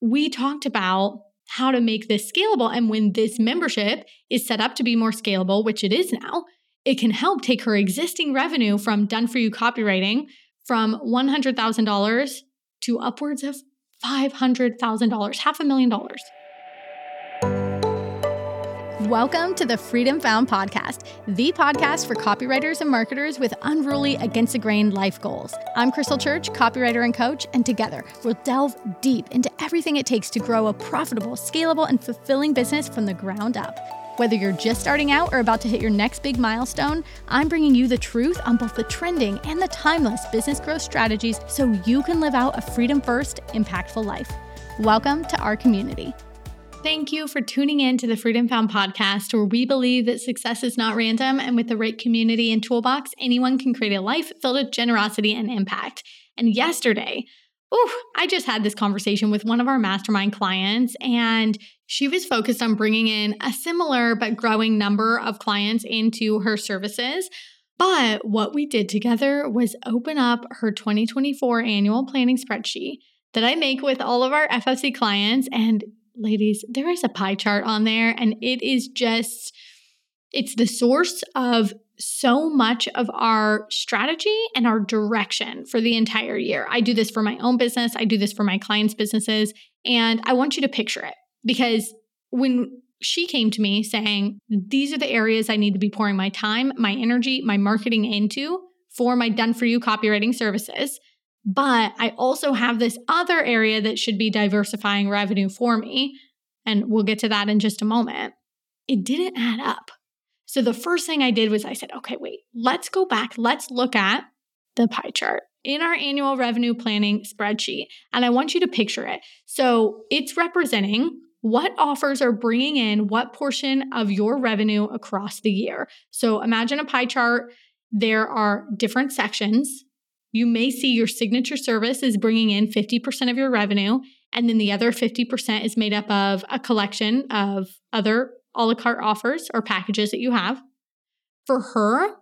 we talked about how to make this scalable. And when this membership is set up to be more scalable, which it is now, it can help take her existing revenue from done for you copywriting from $100,000 to upwards of $500,000, half a million dollars. Welcome to the Freedom Found podcast, the podcast for copywriters and marketers with unruly, against the grain life goals. I'm Krystle Church, copywriter and coach, and together we'll delve deep into everything it takes to grow a profitable, scalable, and fulfilling business from the ground up. Whether you're just starting out or about to hit your next big milestone, I'm bringing you the truth on both the trending and the timeless business growth strategies so you can live out a freedom first, impactful life. Welcome to our community. Thank you for tuning in to the Freedom Found podcast, where we believe that success is not random, and with the right community and toolbox, anyone can create a life filled with generosity and impact. And yesterday, oh, I just had this conversation with one of our mastermind clients, and she was focused on bringing in a similar but growing number of clients into her services. But what we did together was open up her 2024 annual planning spreadsheet that I make with all of our FFC clients and ladies, there is a pie chart on there, and it is just, it's the source of so much of our strategy and our direction for the entire year. I do this for my own business, I do this for my clients' businesses, and I want you to picture it because when she came to me saying, These are the areas I need to be pouring my time, my energy, my marketing into for my done for you copywriting services. But I also have this other area that should be diversifying revenue for me. And we'll get to that in just a moment. It didn't add up. So the first thing I did was I said, okay, wait, let's go back. Let's look at the pie chart in our annual revenue planning spreadsheet. And I want you to picture it. So it's representing what offers are bringing in what portion of your revenue across the year. So imagine a pie chart. There are different sections you may see your signature service is bringing in 50% of your revenue, and then the other 50% is made up of a collection of other a la carte offers or packages that you have. For her,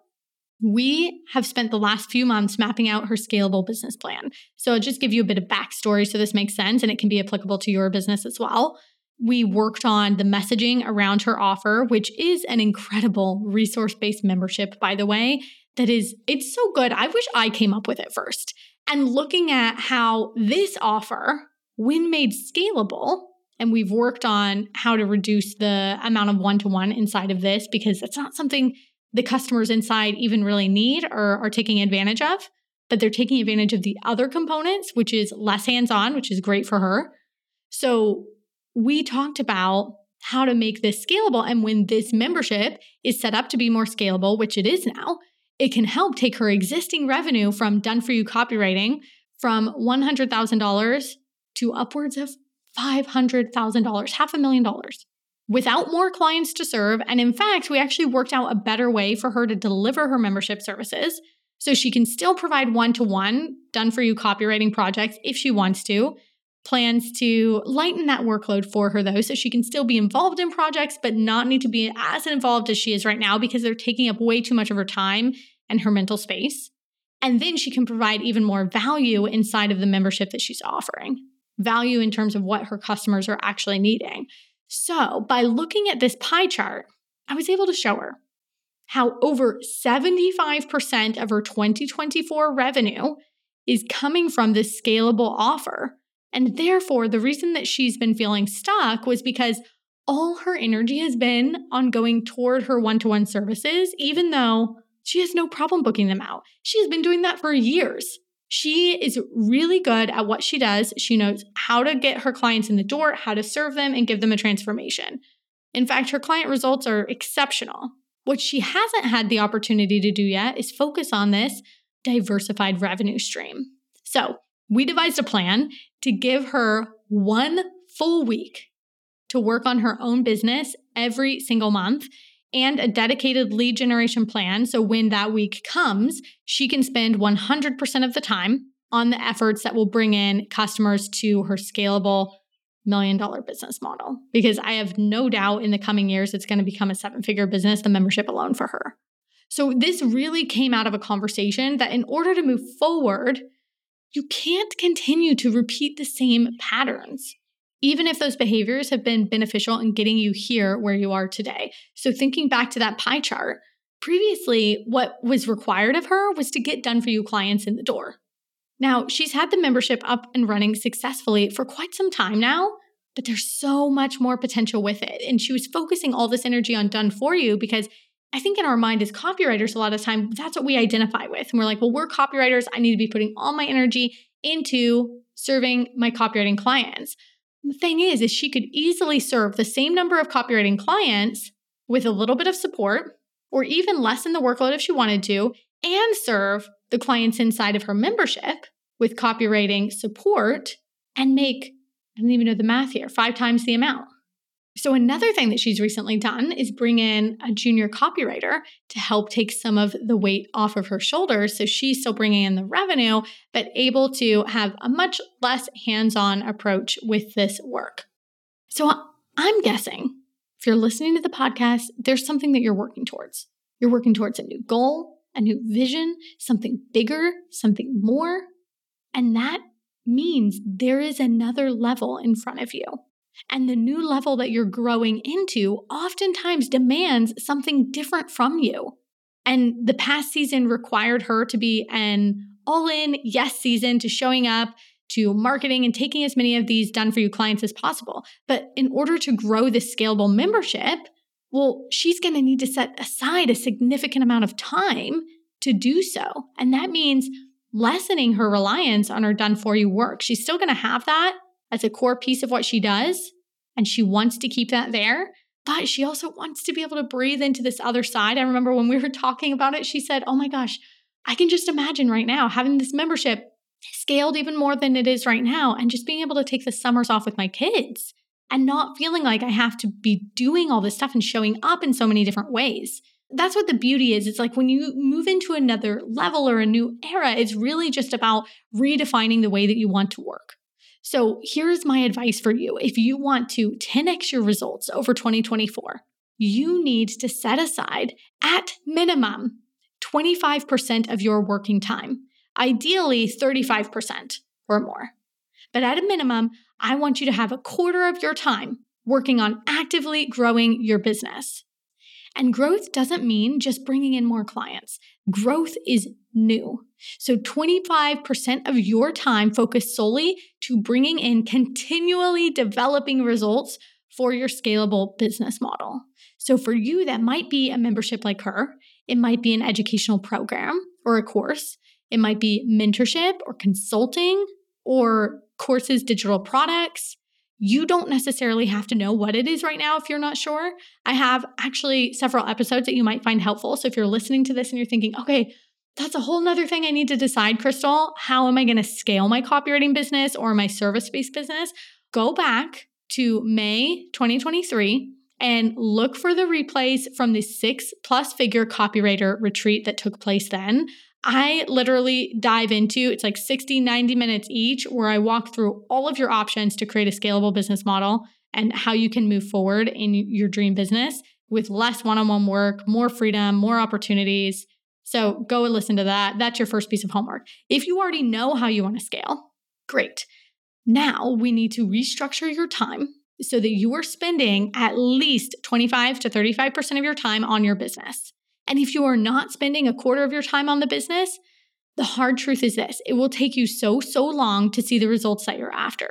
we have spent the last few months mapping out her scalable business plan. So I'll just give you a bit of backstory so this makes sense and it can be applicable to your business as well. We worked on the messaging around her offer, which is an incredible resource based membership, by the way that is, it's so good. I wish I came up with it first. And looking at how this offer, when made scalable, and we've worked on how to reduce the amount of one to one inside of this because that's not something the customers inside even really need or are taking advantage of, but they're taking advantage of the other components, which is less hands on, which is great for her. So we talked about how to make this scalable. And when this membership is set up to be more scalable, which it is now, it can help take her existing revenue from done for you copywriting from $100,000 to upwards of $500,000, half a million dollars without more clients to serve. And in fact, we actually worked out a better way for her to deliver her membership services so she can still provide one to one done for you copywriting projects if she wants to. Plans to lighten that workload for her though, so she can still be involved in projects, but not need to be as involved as she is right now because they're taking up way too much of her time and her mental space. And then she can provide even more value inside of the membership that she's offering value in terms of what her customers are actually needing. So, by looking at this pie chart, I was able to show her how over 75% of her 2024 revenue is coming from this scalable offer. And therefore, the reason that she's been feeling stuck was because all her energy has been on going toward her one to one services, even though she has no problem booking them out. She has been doing that for years. She is really good at what she does. She knows how to get her clients in the door, how to serve them, and give them a transformation. In fact, her client results are exceptional. What she hasn't had the opportunity to do yet is focus on this diversified revenue stream. So, we devised a plan to give her one full week to work on her own business every single month and a dedicated lead generation plan. So when that week comes, she can spend 100% of the time on the efforts that will bring in customers to her scalable million dollar business model. Because I have no doubt in the coming years, it's going to become a seven figure business, the membership alone for her. So this really came out of a conversation that in order to move forward, you can't continue to repeat the same patterns. even if those behaviors have been beneficial in getting you here where you are today. So, thinking back to that pie chart, previously, what was required of her was to get done for you clients in the door. Now, she's had the membership up and running successfully for quite some time now, but there's so much more potential with it. And she was focusing all this energy on done for you because I think in our mind as copywriters, a lot of time, that's what we identify with. And we're like, well, we're copywriters. I need to be putting all my energy into serving my copywriting clients. The thing is, is she could easily serve the same number of copywriting clients with a little bit of support or even lessen the workload if she wanted to and serve the clients inside of her membership with copywriting support and make, I don't even know the math here, five times the amount. So, another thing that she's recently done is bring in a junior copywriter to help take some of the weight off of her shoulders. So, she's still bringing in the revenue, but able to have a much less hands on approach with this work. So, I'm guessing if you're listening to the podcast, there's something that you're working towards. You're working towards a new goal, a new vision, something bigger, something more. And that means there is another level in front of you. And the new level that you're growing into oftentimes demands something different from you. And the past season required her to be an all in yes season to showing up, to marketing and taking as many of these done for you clients as possible. But in order to grow this scalable membership, well, she's going to need to set aside a significant amount of time to do so. And that means lessening her reliance on her done for you work. She's still going to have that, as a core piece of what she does. And she wants to keep that there. But she also wants to be able to breathe into this other side. I remember when we were talking about it, she said, Oh my gosh, I can just imagine right now having this membership scaled even more than it is right now and just being able to take the summers off with my kids and not feeling like I have to be doing all this stuff and showing up in so many different ways. That's what the beauty is. It's like when you move into another level or a new era, it's really just about redefining the way that you want to work. So here's my advice for you. If you want to 10x your results over 2024, you need to set aside at minimum 25% of your working time, ideally 35% or more. But at a minimum, I want you to have a quarter of your time working on actively growing your business. And growth doesn't mean just bringing in more clients. Growth is new. So 25% of your time focused solely to bringing in continually developing results for your scalable business model. So for you, that might be a membership like her. It might be an educational program or a course. It might be mentorship or consulting or courses, digital products. You don't necessarily have to know what it is right now if you're not sure. I have actually several episodes that you might find helpful. So if you're listening to this and you're thinking, okay, that's a whole nother thing I need to decide, Krystle. How am I going to scale my copywriting business or my service based business? Go back to May 2023 and look for the replays from the six plus figure copywriter retreat that took place then. I literally dive into it's like 60, 90 minutes each where I walk through all of your options to create a scalable business model and how you can move forward in your dream business with less one on one work, more freedom, more opportunities so go and listen to that. That's your first piece of homework. If you already know how you want to scale, great. Now we need to restructure your time so that you are spending at least 25 to 35% of your time on your business. And if you are not spending a quarter of your time on the business, the hard truth is this it will take you so, so long to see the results that you're after.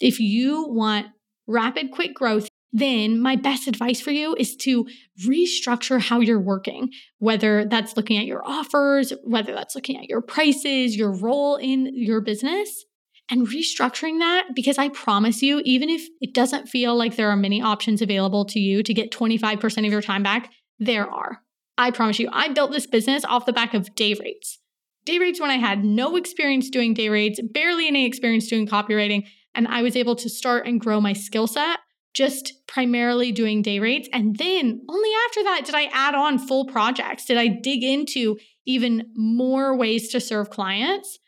If you want rapid, quick growth, then my best advice for you is to restructure how you're working, whether that's looking at your offers, whether that's looking at your prices, your role in your business, and restructuring that because I promise you, even if it doesn't feel like there are many options available to you to get 25% of your time back, there are. I promise you, I built this business off the back of day rates. Day rates when I had no experience doing day rates, barely any experience doing copywriting, and I was able to start and grow my skill set just primarily doing day rates. And then only after that did I add on full projects. Did I dig into even more ways to serve clients?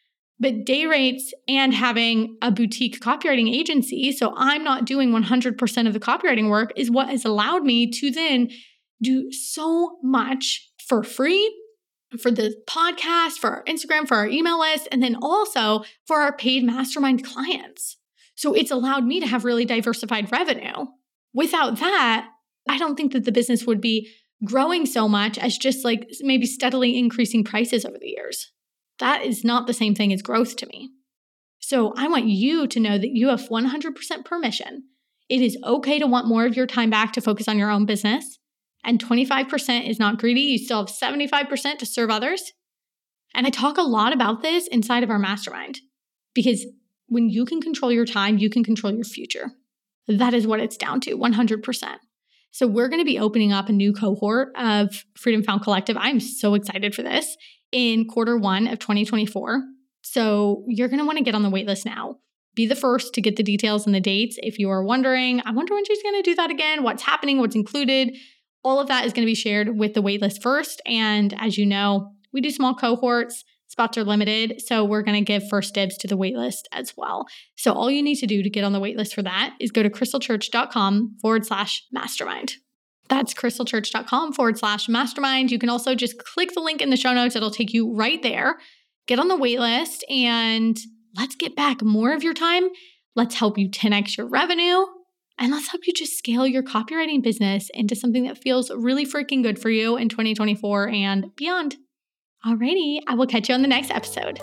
But day rates and having a boutique copywriting agency, so I'm not doing 100% of the copywriting work, is what has allowed me to then do so much for free for the podcast, for our Instagram, for our email list, and then also for our paid mastermind clients. So it's allowed me to have really diversified revenue. Without that, I don't think that the business would be growing so much as just like maybe steadily increasing prices over the years. That is not the same thing as growth to me. So I want you to know that you have 100% permission. It is okay to want more of your time back to focus on your own business. And 25% is not greedy. You still have 75% to serve others. And I talk a lot about this inside of our mastermind because when you can control your time, you can control your future. That is what it's down to 100%. So, we're going to be opening up a new cohort of Freedom Found Collective. I'm so excited for this in quarter one of 2024. So, you're going to want to get on the waitlist now. Be the first to get the details and the dates. If you are wondering, I wonder when she's going to do that again, what's happening, what's included, all of that is going to be shared with the waitlist first. And as you know, we do small cohorts, spots are limited. So we're going to give first dibs to the waitlist as well. So all you need to do to get on the waitlist for that is go to krystlechurch.com forward slash mastermind. That's krystlechurch.com forward slash mastermind. You can also just click the link in the show notes, it'll take you right there. Get on the waitlist and let's get back more of your time. Let's help you 10x your revenue. And let's help you just scale your copywriting business into something that feels really freaking good for you in 2024 and beyond. Alrighty, I will catch you on the next episode.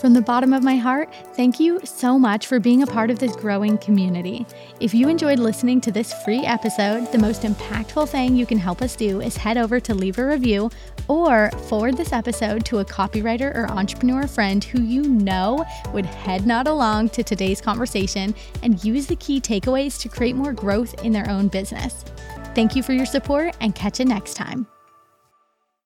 From the bottom of my heart, thank you so much for being a part of this growing community. If you enjoyed listening to this free episode, the most impactful thing you can help us do is head over to leave a review or forward this episode to a copywriter or entrepreneur friend who you know would head nod along to today's conversation and use the key takeaways to create more growth in their own business. Thank you for your support and catch you next time.